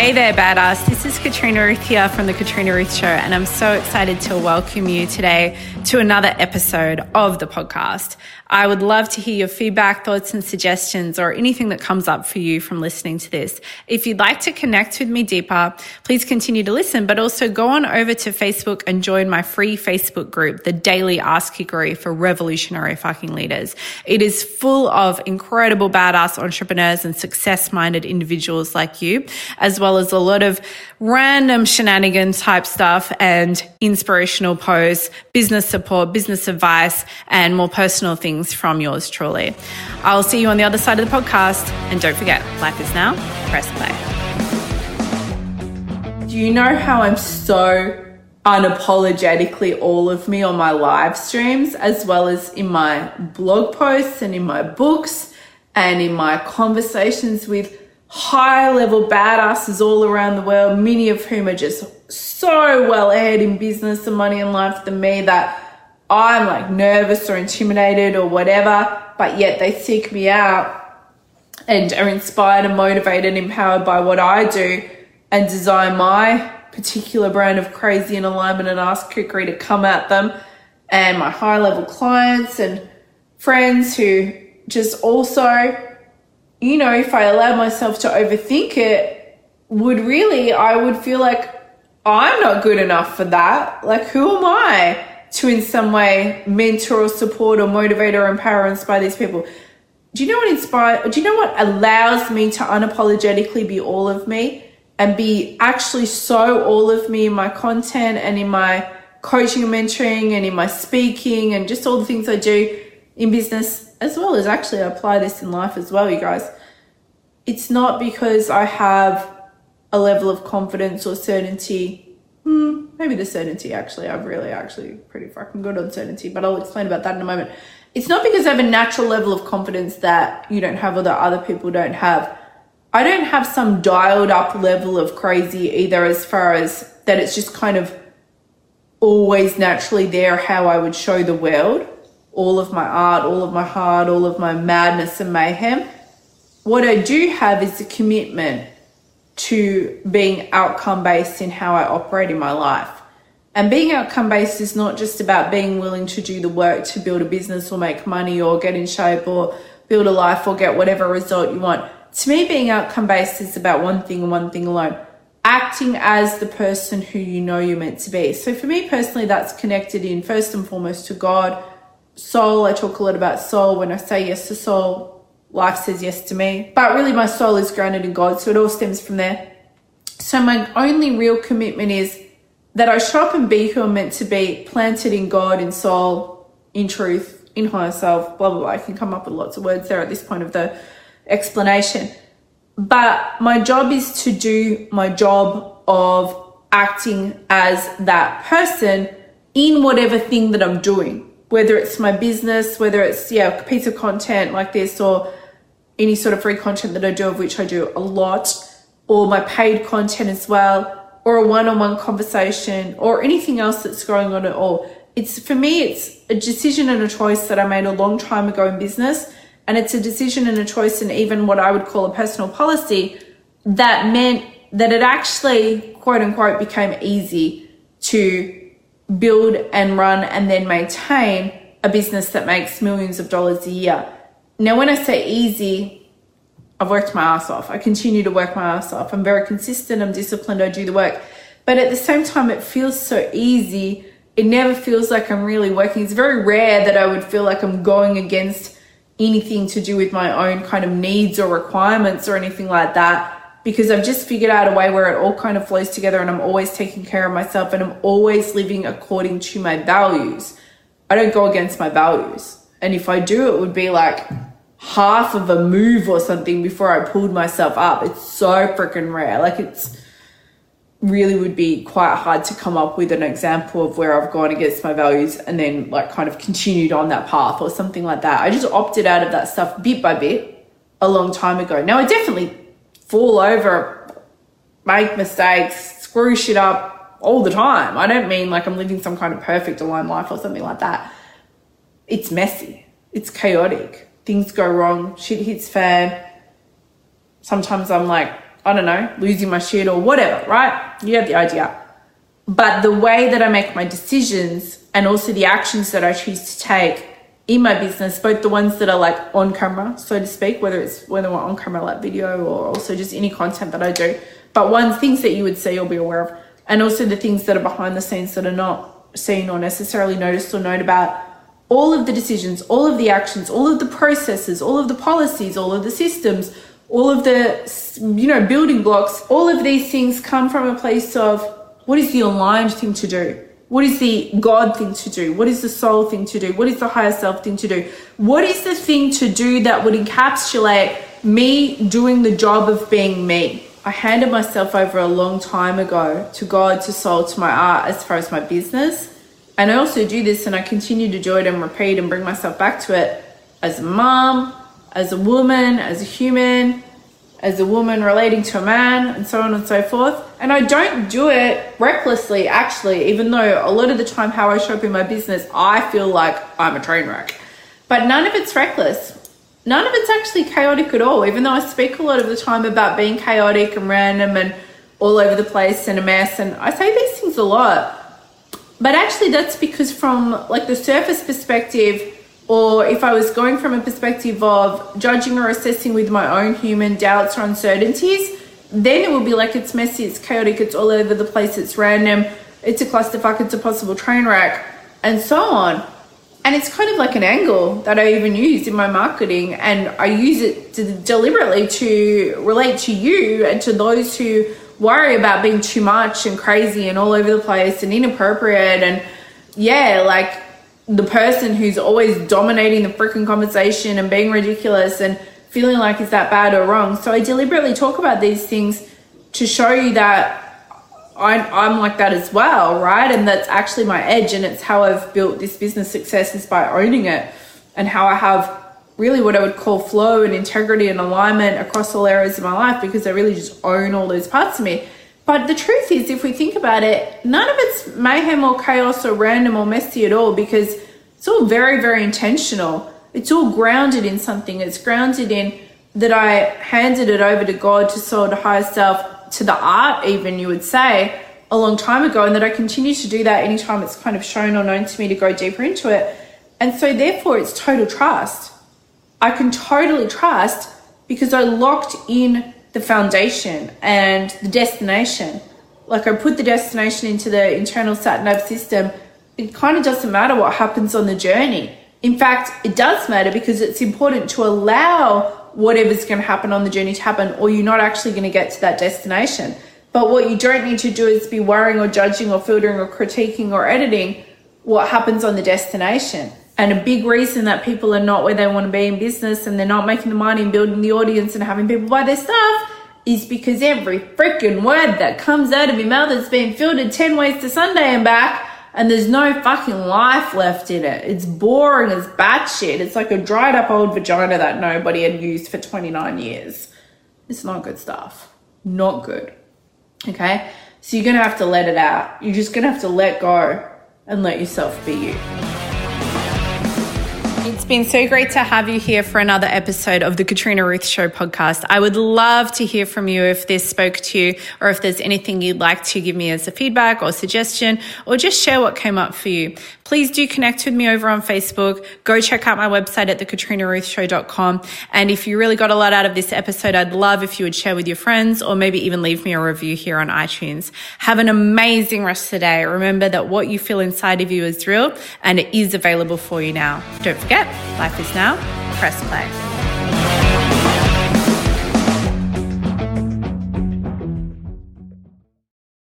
Hey there, badass. This is Katrina Ruth here from The Katrina Ruth Show, and I'm so excited to welcome you today to another episode of the podcast. I would love to hear your feedback, thoughts, and suggestions, or anything that comes up for you from listening to this. If you'd like to connect with me deeper, please continue to listen, but also go on over to Facebook and join my free Facebook group, the Daily Ass Kickery for Revolutionary Fucking Leaders. It is full of incredible badass entrepreneurs and success minded individuals like you, as well as a lot of random shenanigans type stuff and inspirational posts, business support, business advice, and more personal things things from yours truly. I'll see you on the other side of the podcast. And don't forget, life is now. Press play. Do you know how I'm so unapologetically all of me on my live streams, as well as in my blog posts and in my books and in my conversations with high level badasses all around the world, many of whom are just so well ahead in business and money and life than me that I'm like nervous or intimidated or whatever, but yet they seek me out and are inspired and motivated and empowered by what I do and design my particular brand of crazy and alignment and ass kickery to come at them and my high level clients and friends who just also, you know, if I allowed myself to overthink it, would really, I would feel like I'm not good enough for that. Like, who am I? to in some way mentor or support or motivate or empower or inspire these people. Do you know what inspire do you know what allows me to unapologetically be all of me and be actually so all of me in my content and in my coaching and mentoring and in my speaking and just all the things I do in business as well as actually I apply this in life as well, you guys. It's not because I have a level of confidence or certainty Hmm, maybe the certainty actually. I've really actually pretty fucking good on certainty, but I'll explain about that in a moment. It's not because I have a natural level of confidence that you don't have or that other people don't have. I don't have some dialed up level of crazy either, as far as that it's just kind of always naturally there how I would show the world all of my art, all of my heart, all of my madness and mayhem. What I do have is a commitment to being outcome based in how I operate in my life. And being outcome based is not just about being willing to do the work to build a business or make money or get in shape or build a life or get whatever result you want. To me, being outcome based is about one thing and one thing alone acting as the person who you know you're meant to be. So for me personally, that's connected in first and foremost to God, soul. I talk a lot about soul. When I say yes to soul, life says yes to me. But really, my soul is grounded in God, so it all stems from there. So, my only real commitment is that I show up and be who I'm meant to be, planted in God, in soul, in truth, in higher self, blah, blah, blah. I can come up with lots of words there at this point of the explanation. But my job is to do my job of acting as that person in whatever thing that I'm doing, whether it's my business, whether it's, yeah, a piece of content like this or any sort of free content that I do, of which I do a lot, or my paid content as well, or a one on one conversation, or anything else that's going on at all. It's for me, it's a decision and a choice that I made a long time ago in business. And it's a decision and a choice, and even what I would call a personal policy that meant that it actually, quote unquote, became easy to build and run and then maintain a business that makes millions of dollars a year now, when I say easy, I've worked my ass off. I continue to work my ass off. I'm very consistent, I'm disciplined, I do the work. But at the same time, it feels so easy. It never feels like I'm really working. It's very rare that I would feel like I'm going against anything to do with my own kind of needs or requirements or anything like that because I've just figured out a way where it all kind of flows together and I'm always taking care of myself and I'm always living according to my values. I don't go against my values. And if I do, it would be like half of a move or something before I pulled myself up. It's so freaking rare. Like it's really would be quite hard to come up with an example of where I've gone against my values and then like kind of continued on that path or something like that. I just opted out of that stuff bit by bit a long time ago. Now I definitely fall over, make mistakes, screw shit up all the time. I don't mean like I'm living some kind of perfect aligned life or something like that. It's messy. It's chaotic things go wrong, shit hits fan. Sometimes I'm like I don't know, losing my shit or whatever, right? You have the idea. But the way that I make my decisions and also the actions that I choose to take in my business, both the ones that are like on camera, so to speak, whether it's whether we're on camera like video or also just any content that I do, but ones things that you would see or be aware of, and also the things that are behind the scenes that are not seen or necessarily noticed or known about. All of the decisions, all of the actions, all of the processes, all of the policies, all of the systems, all of the you know building blocks, all of these things come from a place of what is the aligned thing to do what is the God thing to do? What is the soul thing to do? What is the higher self thing to do? What is the thing to do that would encapsulate me doing the job of being me? I handed myself over a long time ago to God, to soul, to my art as far as my business. And I also do this and I continue to do it and repeat and bring myself back to it as a mom, as a woman, as a human, as a woman relating to a man and so on and so forth. And I don't do it recklessly, actually, even though a lot of the time how I show up in my business, I feel like I'm a train wreck. But none of it's reckless. None of it's actually chaotic at all, even though I speak a lot of the time about being chaotic and random and all over the place and a mess. And I say these things a lot. But actually, that's because from like the surface perspective, or if I was going from a perspective of judging or assessing with my own human doubts or uncertainties, then it would be like it's messy, it's chaotic, it's all over the place, it's random, it's a clusterfuck, it's a possible train wreck, and so on. And it's kind of like an angle that I even use in my marketing, and I use it to, deliberately to relate to you and to those who worry about being too much and crazy and all over the place and inappropriate and yeah, like the person who's always dominating the freaking conversation and being ridiculous and feeling like is that bad or wrong. So I deliberately talk about these things to show you that I'm, I'm like that as well, right? And that's actually my edge, and it's how I've built this business success is by owning it, and how I have really what I would call flow and integrity and alignment across all areas of my life because I really just own all those parts of me. But the truth is, if we think about it, none of it's mayhem or chaos or random or messy at all because it's all very, very intentional. It's all grounded in something. It's grounded in that I handed it over to God, to soul, to higher self, to the art, even you would say, a long time ago, and that I continue to do that anytime it's kind of shown or known to me to go deeper into it. And so, therefore, it's total trust. I can totally trust because I locked in the foundation and the destination. Like I put the destination into the internal sat nav system, it kind of doesn't matter what happens on the journey. In fact, it does matter because it's important to allow whatever's going to happen on the journey to happen, or you're not actually going to get to that destination. But what you don't need to do is be worrying or judging or filtering or critiquing or editing what happens on the destination. And a big reason that people are not where they want to be in business and they're not making the money and building the audience and having people buy their stuff is because every freaking word that comes out of your mouth has been filtered 10 ways to Sunday and back and there's no fucking life left in it. It's boring as batshit. It's like a dried up old vagina that nobody had used for 29 years. It's not good stuff. Not good. Okay? So you're gonna have to let it out. You're just gonna have to let go and let yourself be you. It's been so great to have you here for another episode of the Katrina Ruth Show podcast. I would love to hear from you if this spoke to you or if there's anything you'd like to give me as a feedback or suggestion or just share what came up for you. Please do connect with me over on Facebook. Go check out my website at thekatrinaruthshow.com. And if you really got a lot out of this episode, I'd love if you would share with your friends or maybe even leave me a review here on iTunes. Have an amazing rest of the day. Remember that what you feel inside of you is real and it is available for you now. Don't forget, life is now. Press play.